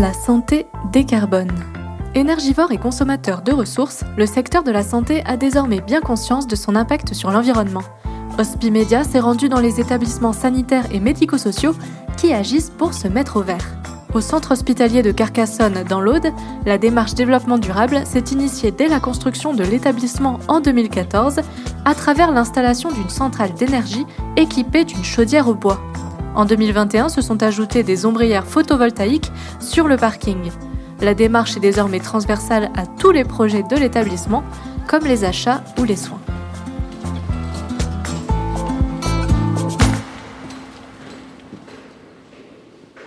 La santé décarbone. Énergivore et consommateur de ressources, le secteur de la santé a désormais bien conscience de son impact sur l'environnement. Hospimedia s'est rendu dans les établissements sanitaires et médico-sociaux qui agissent pour se mettre au vert. Au centre hospitalier de Carcassonne, dans l'Aude, la démarche développement durable s'est initiée dès la construction de l'établissement en 2014 à travers l'installation d'une centrale d'énergie équipée d'une chaudière au bois. En 2021, se sont ajoutées des ombrières photovoltaïques sur le parking. La démarche est désormais transversale à tous les projets de l'établissement, comme les achats ou les soins.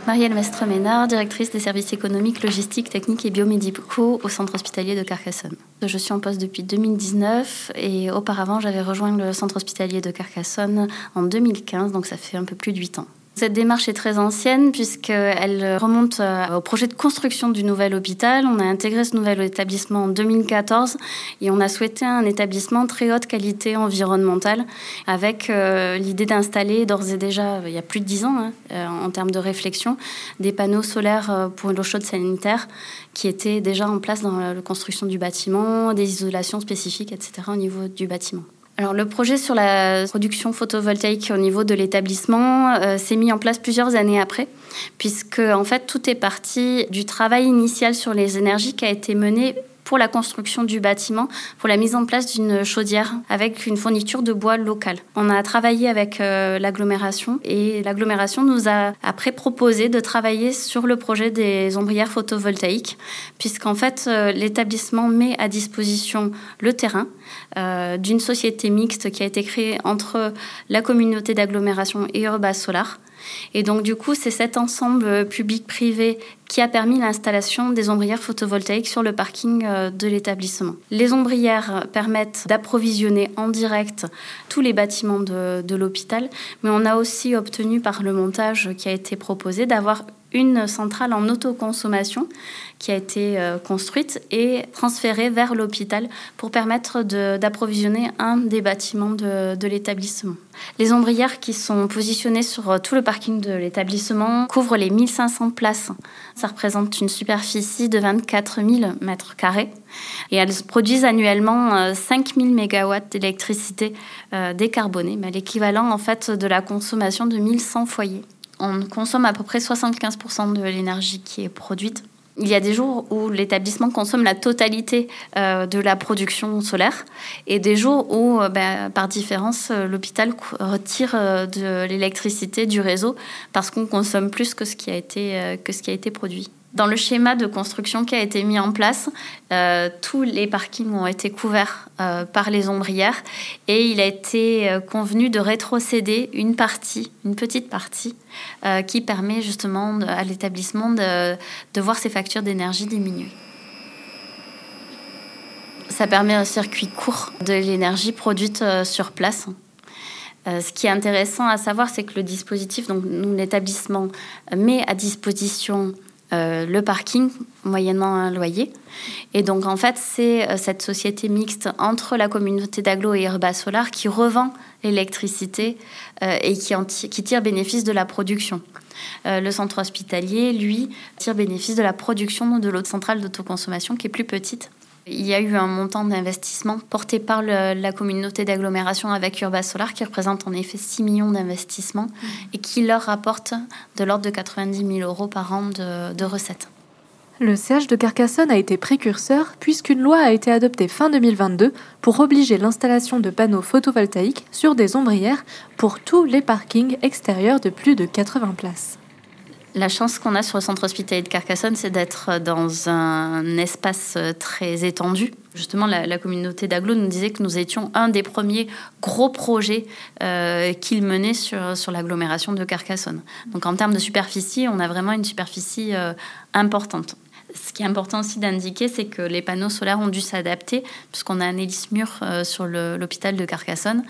Marielle Mestre-Ménard, directrice des services économiques, logistiques, techniques et biomédicaux au centre hospitalier de Carcassonne. Je suis en poste depuis 2019 et auparavant j'avais rejoint le centre hospitalier de Carcassonne en 2015, donc ça fait un peu plus de 8 ans. Cette démarche est très ancienne puisqu'elle remonte euh, au projet de construction du nouvel hôpital. On a intégré ce nouvel établissement en 2014 et on a souhaité un établissement très haute qualité environnementale avec euh, l'idée d'installer d'ores et déjà, il y a plus de 10 ans hein, euh, en termes de réflexion, des panneaux solaires pour l'eau chaude sanitaire qui étaient déjà en place dans la construction du bâtiment, des isolations spécifiques, etc. au niveau du bâtiment. Alors le projet sur la production photovoltaïque au niveau de l'établissement euh, s'est mis en place plusieurs années après, puisque en fait tout est parti du travail initial sur les énergies qui a été mené pour la construction du bâtiment, pour la mise en place d'une chaudière avec une fourniture de bois local. On a travaillé avec euh, l'agglomération et l'agglomération nous a après proposé de travailler sur le projet des ombrières photovoltaïques, puisqu'en fait euh, l'établissement met à disposition le terrain euh, d'une société mixte qui a été créée entre la communauté d'agglomération et Urba Solar. Et donc, du coup, c'est cet ensemble public-privé qui a permis l'installation des ombrières photovoltaïques sur le parking euh, de l'établissement. Les ombrières permettent d'approvisionner en direct tous les bâtiments de, de l'hôpital, mais on a aussi obtenu par le montage qui a été proposé d'avoir une centrale en autoconsommation qui a été euh, construite et transférée vers l'hôpital pour permettre d'approvisionner un des bâtiments de, l'établissement. Les ombrières qui sont positionnées sur euh, tout le parking de l'établissement couvrent les 1500 places. Ça représente une superficie de 24 000 mètres carrés et elles produisent annuellement 5000 euh, mégawatts d'électricité décarbonée, mais l'équivalent en fait de la consommation de 1100 foyers on consomme à peu près 75% de l'énergie qui est produite. Il y a des jours où l'établissement consomme la totalité euh, de la production solaire et des jours où, euh, ben, par différence, euh, l'hôpital retire de l'électricité du réseau parce qu'on consomme plus que ce qui a été, que ce qui a été produit. Dans le schéma de construction qui a été mis en place, euh, tous les parkings ont été couverts euh, par les ombrières et il a été euh, convenu de rétrocéder une partie, une petite partie, qui permet justement à l'établissement de, voir ses factures d'énergie diminuer. Ça permet un circuit court de l'énergie produite sur place. ce qui est intéressant à savoir, c'est que le dispositif, donc l'établissement met à disposition euh, le parking moyennant un loyer. Et donc en fait, c'est euh, cette société mixte entre la communauté d'Aglo et Herba Solar qui revend l'électricité euh, et qui, qui, tire bénéfice de la production. le centre hospitalier, lui, tire bénéfice de la production de l'autre centrale d'autoconsommation qui est plus petite il y a eu un montant d'investissement porté par la communauté d'agglomération avec Urba Solar qui représente en effet 6 millions d'investissements et qui leur rapporte de l'ordre de 90 000 euros par an de, de recettes. Le CH de Carcassonne a été précurseur puisqu'une loi a été adoptée fin 2022 pour obliger l'installation de panneaux photovoltaïques sur des ombrières pour tous les parkings extérieurs de plus de 80 places. La chance qu'on a sur le centre hospitalier de Carcassonne, c'est d'être dans un espace très étendu. Justement, la, communauté d'Aglo nous disait que nous étions un des premiers gros projets euh, qu'il menait sur, sur l'agglomération de Carcassonne. Donc en termes de superficie, on a vraiment une superficie euh, importante. Ce qui est important aussi d'indiquer, c'est que les panneaux solaires ont dû s'adapter, puisqu'on a un hélice-mur euh, sur l'hôpital de Carcassonne.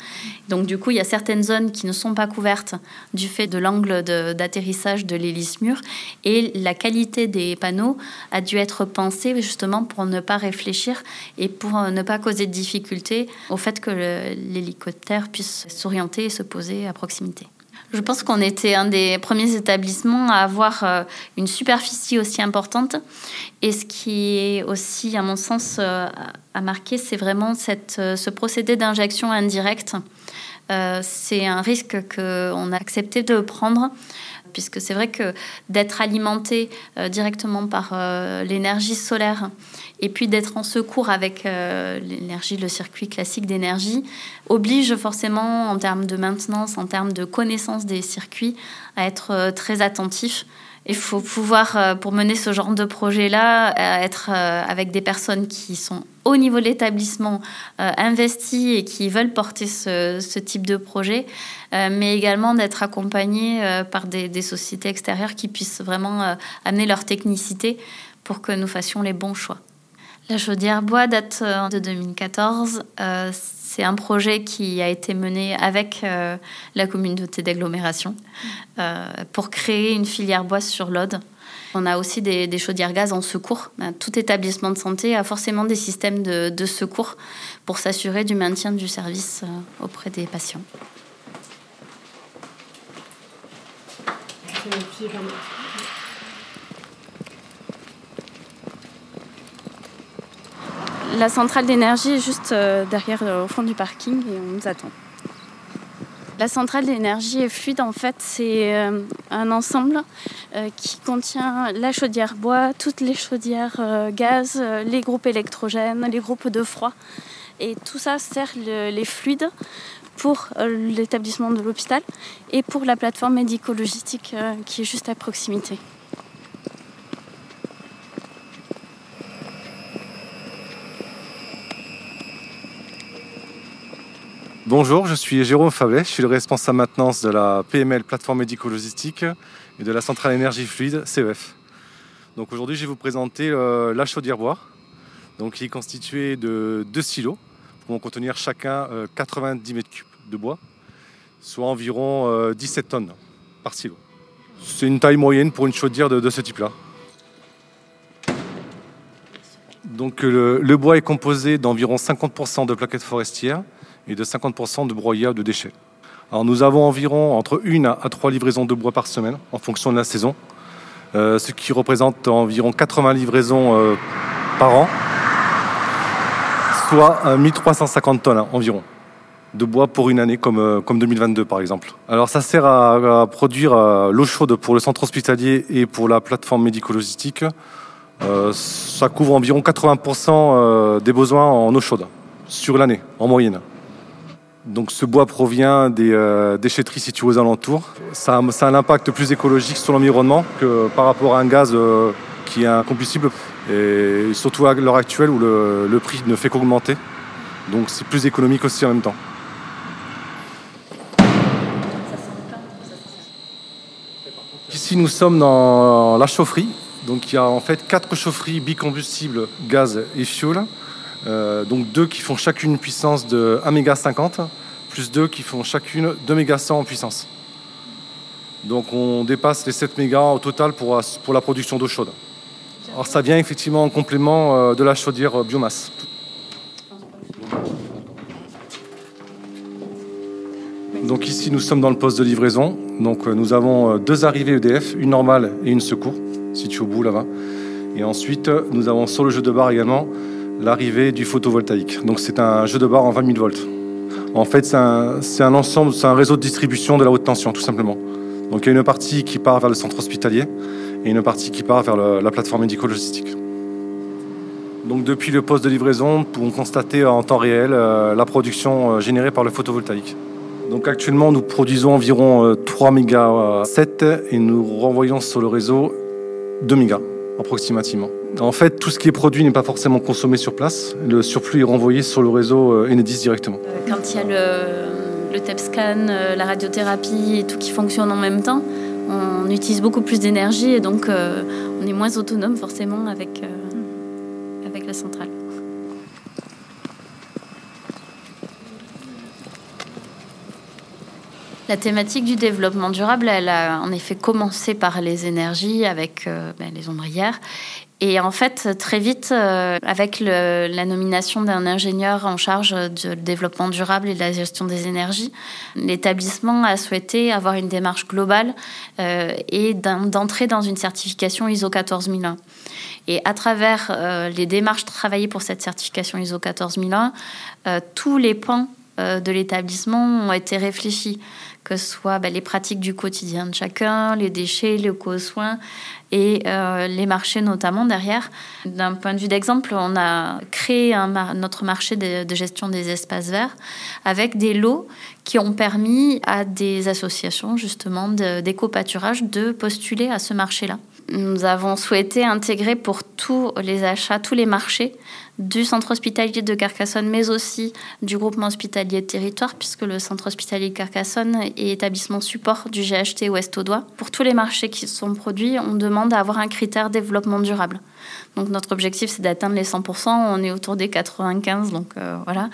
Donc, du coup, il y a certaines zones qui ne sont pas couvertes du fait de l'angle d'atterrissage de, l'hélice-mur. Et la qualité des panneaux a dû être pensée justement pour ne pas réfléchir et pour ne pas causer de difficultés au fait que l'hélicoptère puisse s'orienter et se poser à proximité. Je pense qu'on était un des premiers établissements à avoir euh, une superficie aussi importante. Et ce qui est aussi, à mon sens, euh, à marquer, c'est vraiment euh, ce procédé d'injection indirecte. c'est un risque qu'on a accepté de prendre puisque c'est vrai que d'être alimenté directement par l'énergie solaire et puis d'être en secours avec euh, l'énergie, le circuit classique d'énergie, oblige forcément en termes de maintenance, en termes de connaissance des circuits, à être euh, très attentif. Il faut pouvoir, euh, pour mener ce genre de projet-là, être avec des personnes qui sont au niveau de l'établissement investies et qui veulent porter ce, type de projet, mais également d'être accompagné par des, des, sociétés extérieures qui puissent vraiment amener leur technicité pour que nous fassions les bons choix. La chaudière bois date euh, de 2014. Euh, c'est un projet qui a été mené avec euh, la communauté d'agglomération pour créer une filière bois sur l'Aude. On a aussi des, chaudières gaz en secours. Tout établissement de santé a forcément des systèmes de, de secours pour s'assurer du maintien du service auprès des patients. La centrale d'énergie est juste euh, derrière, euh, au fond du parking, et on nous attend. La centrale d'énergie est fluide, en fait, c'est euh, un ensemble qui contient la chaudière bois, toutes les chaudières gaz, les groupes électrogènes, les groupes de froid. Et tout ça sert les fluides pour l'établissement de l'hôpital et pour la plateforme médico-logistique qui est juste à proximité. Bonjour, je suis Jérôme Fablet, je suis le responsable maintenance de la PML plateforme médico-logistique et de la centrale énergie fluide CEF. Donc aujourd'hui, je vais vous présenter euh, la chaudière bois, donc qui est constituée de deux silos pour contenir chacun 90 euh, mètres cubes de bois, soit environ 17 euh, tonnes par silo. C'est une taille moyenne pour une chaudière de, ce type-là. Donc le bois est composé d'environ 50% de plaquettes forestières et de 50% de broyat de déchets. Alors nous avons environ entre une à trois livraisons de bois par semaine en fonction de la saison, euh, ce qui représente environ 80 livraisons euh, par an, soit 1350 tonnes environ de bois pour une année comme, euh, comme 2022 par exemple. Alors ça sert à, produire l'eau chaude pour le centre hospitalier et pour la plateforme médico-logistique. ça couvre environ 80% des besoins en eau chaude sur l'année en moyenne. Donc ce bois provient des euh, déchetteries situées aux alentours. Ça a, un impact plus écologique sur l'environnement que par rapport à un gaz euh, qui est un combustible. Et surtout à l'heure actuelle où le, prix ne fait qu'augmenter. Donc c'est plus économique aussi en même temps. Ici nous sommes dans la chaufferie. Donc il y a en fait quatre chaufferies bicombustibles gaz et fioul. Euh, donc deux qui font chacune une puissance de 1 méga 50, plus deux qui font chacune 2 méga 100 en puissance. Donc on dépasse les 7 mégas au total pour, pour la production d'eau chaude. Alors ça vient effectivement en complément euh, de la chaudière biomasse. Donc ici nous sommes dans le poste de livraison. Donc euh, nous avons deux arrivées EDF, une normale et une secours, située au bout là-bas. Et ensuite nous avons sur le jeu de bar également l'arrivée du photovoltaïque. Donc c'est un jeu de barre en 20 000 volts. En fait, c'est un, ensemble, c'est un réseau de distribution de la haute tension, tout simplement. Donc il y a une partie qui part vers le centre hospitalier et une partie qui part vers la plateforme médico-logistique. Donc depuis le poste de livraison, nous pouvons constater en temps réel euh, la production euh, générée par le photovoltaïque. Donc actuellement, nous produisons environ 3 mégas 7 et nous renvoyons sur le réseau 2 mégas approximativement. En fait, tout ce qui est produit n'est pas forcément consommé sur place. Le surplus est renvoyé sur le réseau euh, Enedis directement. Euh, quand il y a le, le TEP scan, euh, la radiothérapie et tout qui fonctionne en même temps, on utilise beaucoup plus d'énergie et donc on est moins autonome forcément avec, avec la centrale. La thématique du développement durable, elle a en effet commencé par les énergies avec euh, ben, les ombrières. Et en fait, très vite, euh, avec la nomination d'un ingénieur en charge du développement durable et de la gestion des énergies, l'établissement a souhaité avoir une démarche globale euh, et d'entrer dans une certification ISO 14001. Et à travers les démarches travaillées pour cette certification ISO 14001, tous les pans de l'établissement ont été réfléchis que ce soit bah, les pratiques du quotidien de chacun, les déchets, les co-soins et euh, les marchés notamment derrière. D'un point de vue d'exemple, on a créé notre marché de, gestion des espaces verts avec des lots qui ont permis à des associations justement d'éco-pâturage de postuler à ce marché-là. Nous avons souhaité intégrer pour tous les achats, tous les marchés du centre hospitalier de Carcassonne, mais aussi du groupement hospitalier de territoire, puisque le centre hospitalier de Carcassonne est établissement support du GHT Ouest Audois. Pour tous les marchés qui sont produits, on demande à avoir un critère développement durable. Donc notre objectif, c'est d'atteindre les 100%. On est autour des 95, donc euh, voilà.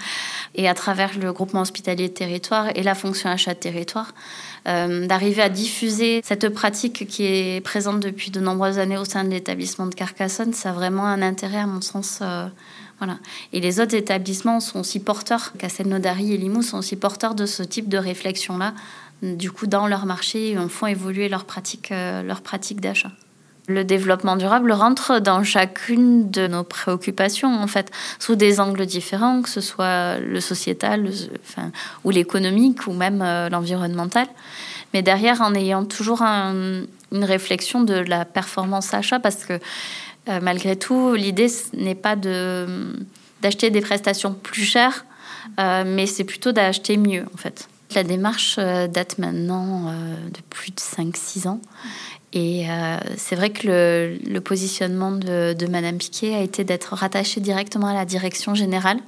Et à travers le groupement hospitalier de territoire et la fonction achat de territoire, euh, d'arriver à diffuser cette pratique qui est présente depuis de nombreuses années au sein de l'établissement de Carcassonne, ça a vraiment un intérêt à mon sens. Euh, voilà. Et les autres établissements sont aussi porteurs, Castelnaudary et Limoux sont aussi porteurs de ce type de réflexion-là, du coup, dans leur marché, on font évoluer leur pratique d'achat. Le développement durable rentre dans chacune de nos préoccupations, en fait, sous des angles différents, que ce soit le sociétal, ou l'économique, ou même euh, l'environnemental. Mais derrière, en ayant toujours une réflexion de la performance achat, parce que euh, malgré tout, l'idée n'est pas de, d'acheter des prestations plus chères, euh, mais c'est plutôt d'acheter mieux, en fait. La démarche date maintenant de plus de 5-6 ans. Et euh, c'est vrai que le, positionnement de, de, Madame Piquet a été d'être rattachée directement à la direction générale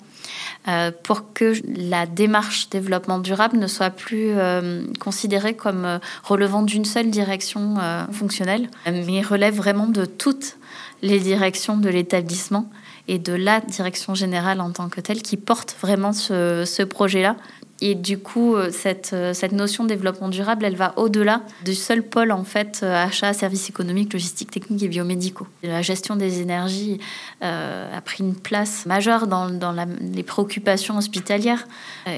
euh, pour que la démarche développement durable ne soit plus euh, considérée comme relevant d'une seule direction fonctionnelle, mais relève vraiment de toutes les directions de l'établissement et de la direction générale en tant que telle qui porte vraiment ce, ce projet-là et du coup, euh, cette, euh, cette notion de développement durable, elle va au-delà du seul pôle en fait euh, achat, services économiques, logistiques, techniques et biomédicaux. La gestion des énergies a pris une place majeure dans, les préoccupations hospitalières.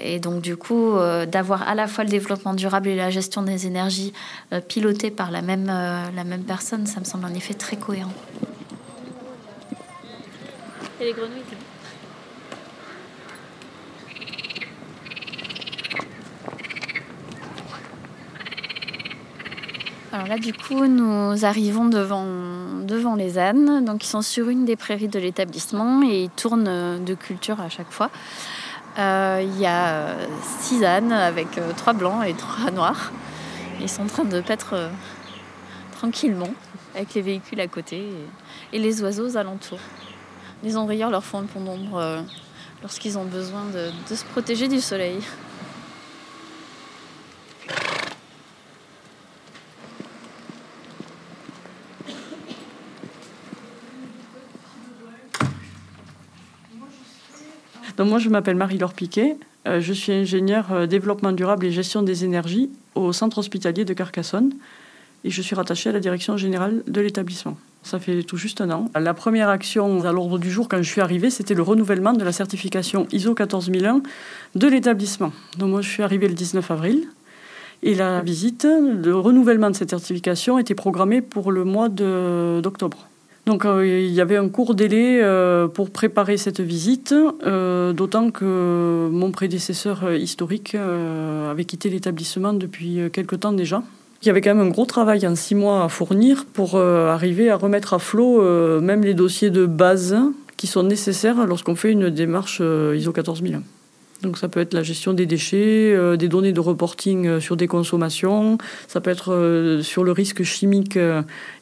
Et donc du coup, d'avoir à la fois le développement durable et la gestion des énergies pilotées par la même, la même personne, ça me semble en effet très cohérent. Et les grenouilles Alors là, du coup, nous arrivons devant, les ânes. Donc, ils sont sur une des prairies de l'établissement et ils tournent de culture à chaque fois. Euh, il y a euh, six ânes avec euh, trois blancs et trois noirs. Ils sont en train de paître tranquillement avec les véhicules à côté et, les oiseaux aux alentours. Les enrayeurs leur font un pont d'ombre lorsqu'ils ont besoin de se protéger du soleil. Donc moi, je m'appelle Marie-Laure Piquet. Euh, je suis ingénieure euh, développement durable et gestion des énergies au centre hospitalier de Carcassonne et je suis rattachée à la direction générale de l'établissement. Ça fait tout juste un an. La première action à l'ordre du jour quand je suis arrivée, c'était le renouvellement de la certification ISO 14001 de l'établissement. Donc moi, je suis arrivée le 19 avril et la visite, le renouvellement de cette certification était programmé pour le mois d'octobre. Donc euh, il y avait un court délai euh, pour préparer cette visite, euh, d'autant que mon prédécesseur historique avait quitté l'établissement depuis quelque temps déjà. Il y avait quand même un gros travail en six mois à fournir pour arriver à remettre à flot même les dossiers de base qui sont nécessaires lorsqu'on fait une démarche ISO 14001. Donc ça peut être la gestion des déchets, euh, des données de reporting euh, sur des consommations, ça peut être euh, sur le risque chimique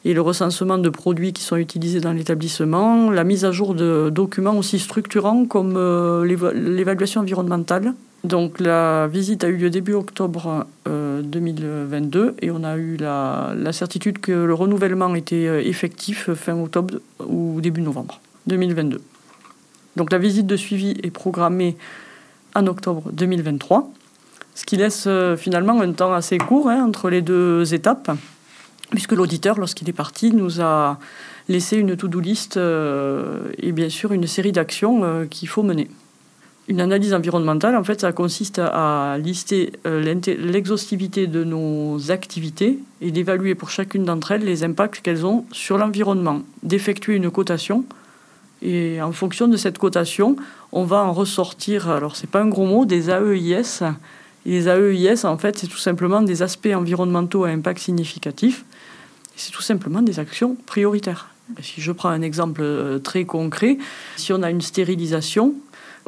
et le recensement de produits qui sont utilisés dans l'établissement, la mise à jour de documents aussi structurants comme l'évaluation environnementale. Donc la visite a eu lieu début octobre 2022 et on a eu la, la certitude que le renouvellement était effectif fin octobre ou début novembre 2022. Donc la visite de suivi est programmée en octobre 2023. Ce qui laisse finalement un temps assez court hein, entre les deux étapes, puisque l'auditeur, lorsqu'il est parti, nous a laissé une to-do list et bien sûr une série d'actions qu'il faut mener. Une analyse environnementale, en fait, ça consiste à lister euh, l'exhaustivité de nos activités et d'évaluer pour chacune d'entre elles les impacts qu'elles ont sur l'environnement, d'effectuer une cotation. Et en fonction de cette cotation, on va en ressortir, alors c'est pas un gros mot, des AEIS. les AEIS, en fait, c'est tout simplement des aspects environnementaux à impact significatif. C'est tout simplement des actions prioritaires. Si je prends un exemple euh, très concret, si on a une stérilisation,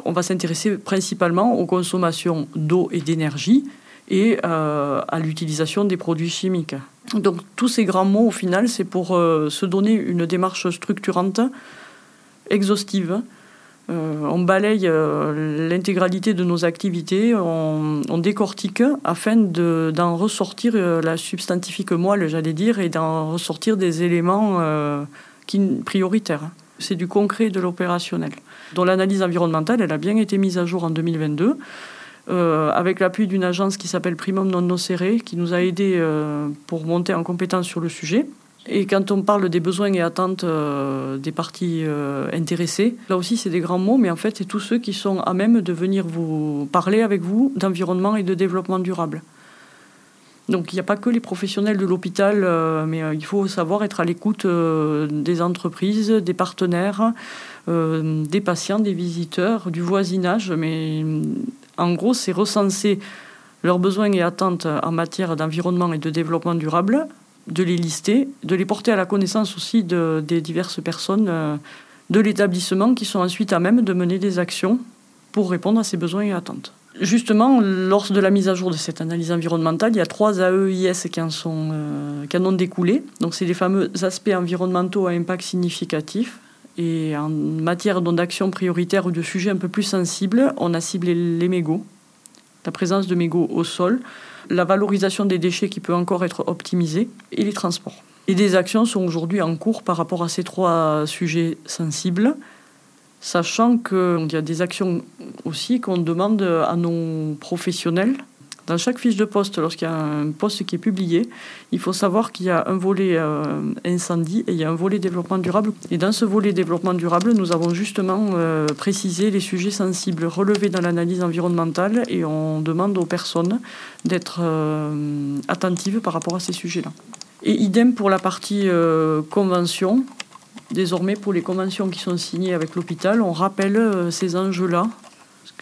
on va s'intéresser principalement aux consommations d'eau et d'énergie et euh, à l'utilisation des produits chimiques. Donc tous ces grands mots, au final, c'est pour euh, se donner une démarche structurante, exhaustive. Euh, on balaye l'intégralité de nos activités, on, décortique afin d'en ressortir la substantifique moelle, j'allais dire, et d'en ressortir des éléments qui, prioritaires. C'est du concret de l'opérationnel dont l'analyse environnementale elle a bien été mise à jour en 2022. Euh, avec l'appui d'une agence qui s'appelle Primum Non Nocere, qui nous a aidés euh, pour monter en compétence sur le sujet. Et quand on parle des besoins et attentes euh, des parties intéressées, là aussi c'est des grands mots, mais en fait c'est tous ceux qui sont à même de venir vous parler avec vous d'environnement et de développement durable. Donc il n'y a pas que les professionnels de l'hôpital, euh, mais euh, il faut savoir être à l'écoute euh, des entreprises, des partenaires, des patients, des visiteurs, du voisinage. Mais en gros, c'est recenser leurs besoins et attentes en matière d'environnement et de développement durable, de les lister, de les porter à la connaissance aussi des diverses personnes de l'établissement qui sont ensuite à même de mener des actions pour répondre à ces besoins et attentes. Justement, lors de la mise à jour de cette analyse environnementale, il y a trois AEIS qui en, sont, euh, qui en ont découlé. Donc, c'est les fameux aspects environnementaux à impact significatif. Et en matière d'action prioritaire ou de sujets un peu plus sensibles, on a ciblé les mégots, la présence de mégots au sol, la valorisation des déchets qui peut encore être optimisée et les transports. Et des actions sont aujourd'hui en cours par rapport à ces trois sujets sensibles sachant qu'il y a des actions aussi qu'on demande à nos professionnels. Dans chaque fiche de poste, lorsqu'il y a un poste qui est publié, il faut savoir qu'il y a un volet euh, incendie et il y a un volet développement durable. Et dans ce volet développement durable, nous avons justement euh, précisé les sujets sensibles relevés dans l'analyse environnementale et on demande aux personnes d'être euh, attentives par rapport à ces sujets-là. Et idem pour la partie convention. Désormais, pour les conventions qui sont signées avec l'hôpital, on rappelle ces enjeux-là.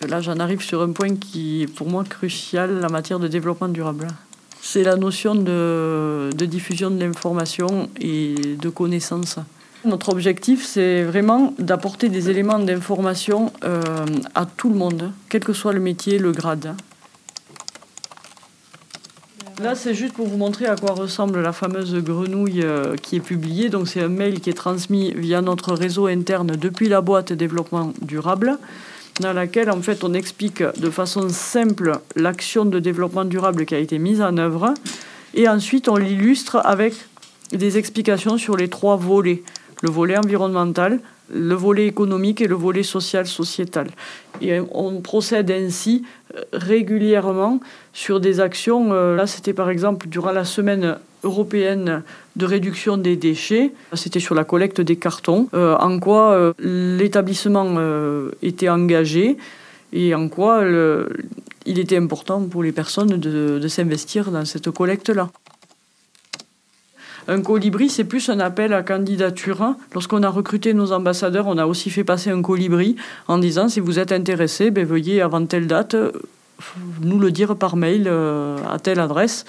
Là, j'en arrive sur un point qui est pour moi crucial en matière de développement durable. C'est la notion de, diffusion de l'information et de connaissance. Notre objectif, c'est vraiment d'apporter des éléments d'information euh, à tout le monde, quel que soit le métier, le grade. Là, c'est juste pour vous montrer à quoi ressemble la fameuse grenouille euh, qui est publiée. Donc, c'est un mail qui est transmis via notre réseau interne depuis la boîte développement durable, dans laquelle, en fait, on explique de façon simple l'action de développement durable qui a été mise en œuvre. Et ensuite, on l'illustre avec des explications sur les trois volets le volet environnemental, le volet économique et le volet social sociétal. Et on procède ainsi euh, régulièrement sur des actions. Euh, là, c'était par exemple durant la semaine européenne de réduction des déchets. C'était sur la collecte des cartons. Euh, en quoi l'établissement était engagé et en quoi il était important pour les personnes de s'investir dans cette collecte-là. Un colibri, c'est plus un appel à candidature. Lorsqu'on a recruté nos ambassadeurs, on a aussi fait passer un colibri en disant si vous êtes intéressé, ben, veuillez avant telle date nous le dire par mail euh, à telle adresse.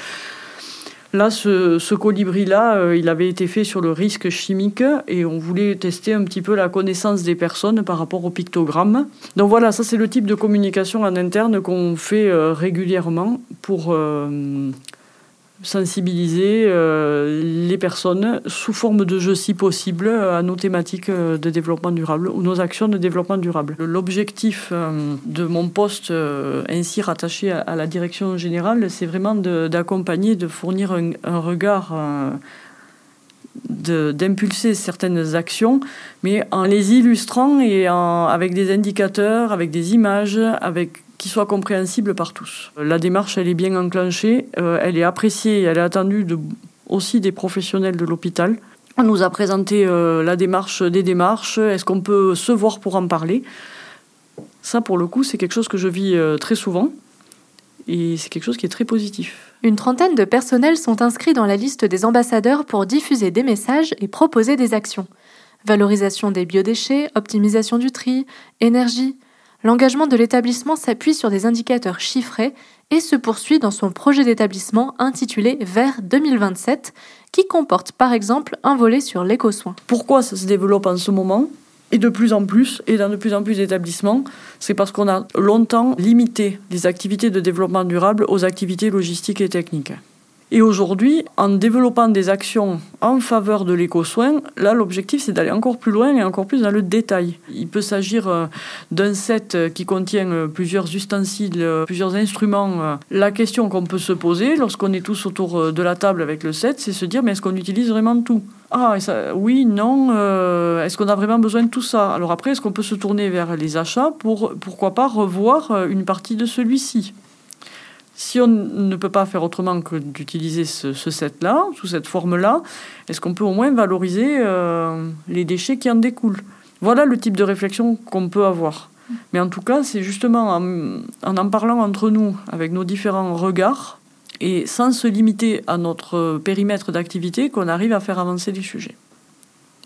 Là, ce, colibri-là, euh, il avait été fait sur le risque chimique et on voulait tester un petit peu la connaissance des personnes par rapport au pictogramme. Donc voilà, ça c'est le type de communication en interne qu'on fait euh, régulièrement pour sensibiliser euh, les personnes sous forme de jeux si possible à nos thématiques euh, de développement durable ou nos actions de développement durable. L'objectif euh, de mon poste ainsi rattaché à la direction générale, c'est vraiment d'accompagner, de, fournir un, regard d'impulser certaines actions, mais en les illustrant et avec des indicateurs, avec des images, avec soit compréhensible par tous. La démarche, elle est bien enclenchée, euh, elle est appréciée, elle est attendue aussi des professionnels de l'hôpital. On nous a présenté euh, la démarche des démarches, est-ce qu'on peut se voir pour en parler? Ça, pour le coup, c'est quelque chose que je vis euh, très souvent et c'est quelque chose qui est très positif. Une trentaine de personnels sont inscrits dans la liste des ambassadeurs pour diffuser des messages et proposer des actions. Valorisation des biodéchets, optimisation du tri, énergie. L'engagement de l'établissement s'appuie sur des indicateurs chiffrés et se poursuit dans son projet d'établissement intitulé Vers 2027, qui comporte par exemple un volet sur l'éco-soin. Pourquoi ça se développe en ce moment et de plus en plus, et dans de plus en plus d'établissements, c'est parce qu'on a longtemps limité les activités de développement durable aux activités logistiques et techniques. Et aujourd'hui, en développant des actions en faveur de l'éco-soin, là, l'objectif, c'est d'aller encore plus loin et encore plus dans le détail. Il peut s'agir euh, d'un set qui contient euh, plusieurs ustensiles, euh, plusieurs instruments. La question qu'on peut se poser lorsqu'on est tous autour de la table avec le set, c'est se dire, mais est-ce qu'on utilise vraiment tout? Ah, oui, non. est-ce qu'on a vraiment besoin de tout ça? Alors après, est-ce qu'on peut se tourner vers les achats pour, pourquoi pas, revoir une partie de celui-ci? Si on ne peut pas faire autrement que d'utiliser ce, set-là, sous cette forme-là, est-ce qu'on peut au moins valoriser euh, les déchets qui en découlent? Voilà le type de réflexion qu'on peut avoir. Mais en tout cas, c'est justement en, en, parlant entre nous, avec nos différents regards, et sans se limiter à notre périmètre d'activité, qu'on arrive à faire avancer les sujets.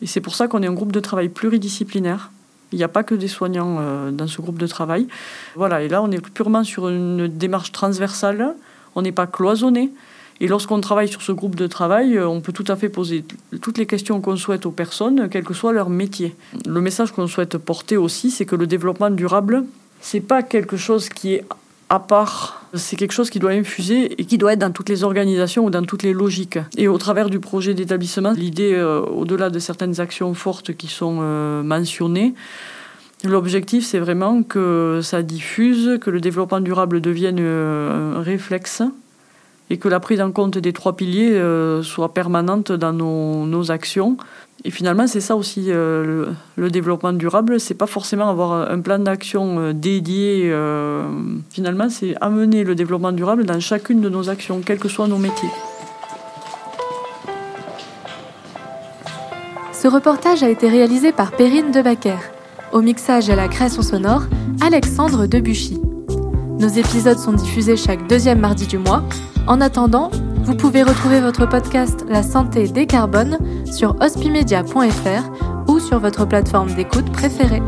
Et c'est pour ça qu'on est un groupe de travail pluridisciplinaire il n'y a pas que des soignants euh, dans ce groupe de travail. Voilà, et là, on est purement sur une démarche transversale. On n'est pas cloisonné. Et lorsqu'on travaille sur ce groupe de travail, euh, on peut tout à fait poser toutes les questions qu'on souhaite aux personnes, quel que soit leur métier. Le message qu'on souhaite porter aussi, c'est que le développement durable, c'est pas quelque chose qui est à part. C'est quelque chose qui doit infuser et qui doit être dans toutes les organisations ou dans toutes les logiques. Et au travers du projet d'établissement, l'idée, euh, au-delà de certaines actions fortes qui sont euh, mentionnées, l'objectif, c'est vraiment que ça diffuse, que le développement durable devienne euh, un réflexe et que la prise en compte des trois piliers soit permanente dans nos, nos actions et finalement, c'est ça aussi euh, le, développement durable. C'est pas forcément avoir un plan d'action euh, dédié. Euh, finalement, c'est amener le développement durable dans chacune de nos actions, quels que soient nos métiers. Ce reportage a été réalisé par Perrine Debacker. Au mixage et à la création sonore, Alexandre Debuchy. Nos épisodes sont diffusés chaque deuxième mardi du mois. En attendant, vous pouvez retrouver votre podcast La santé décarbone sur hospimedia.fr ou sur votre plateforme d'écoute préférée.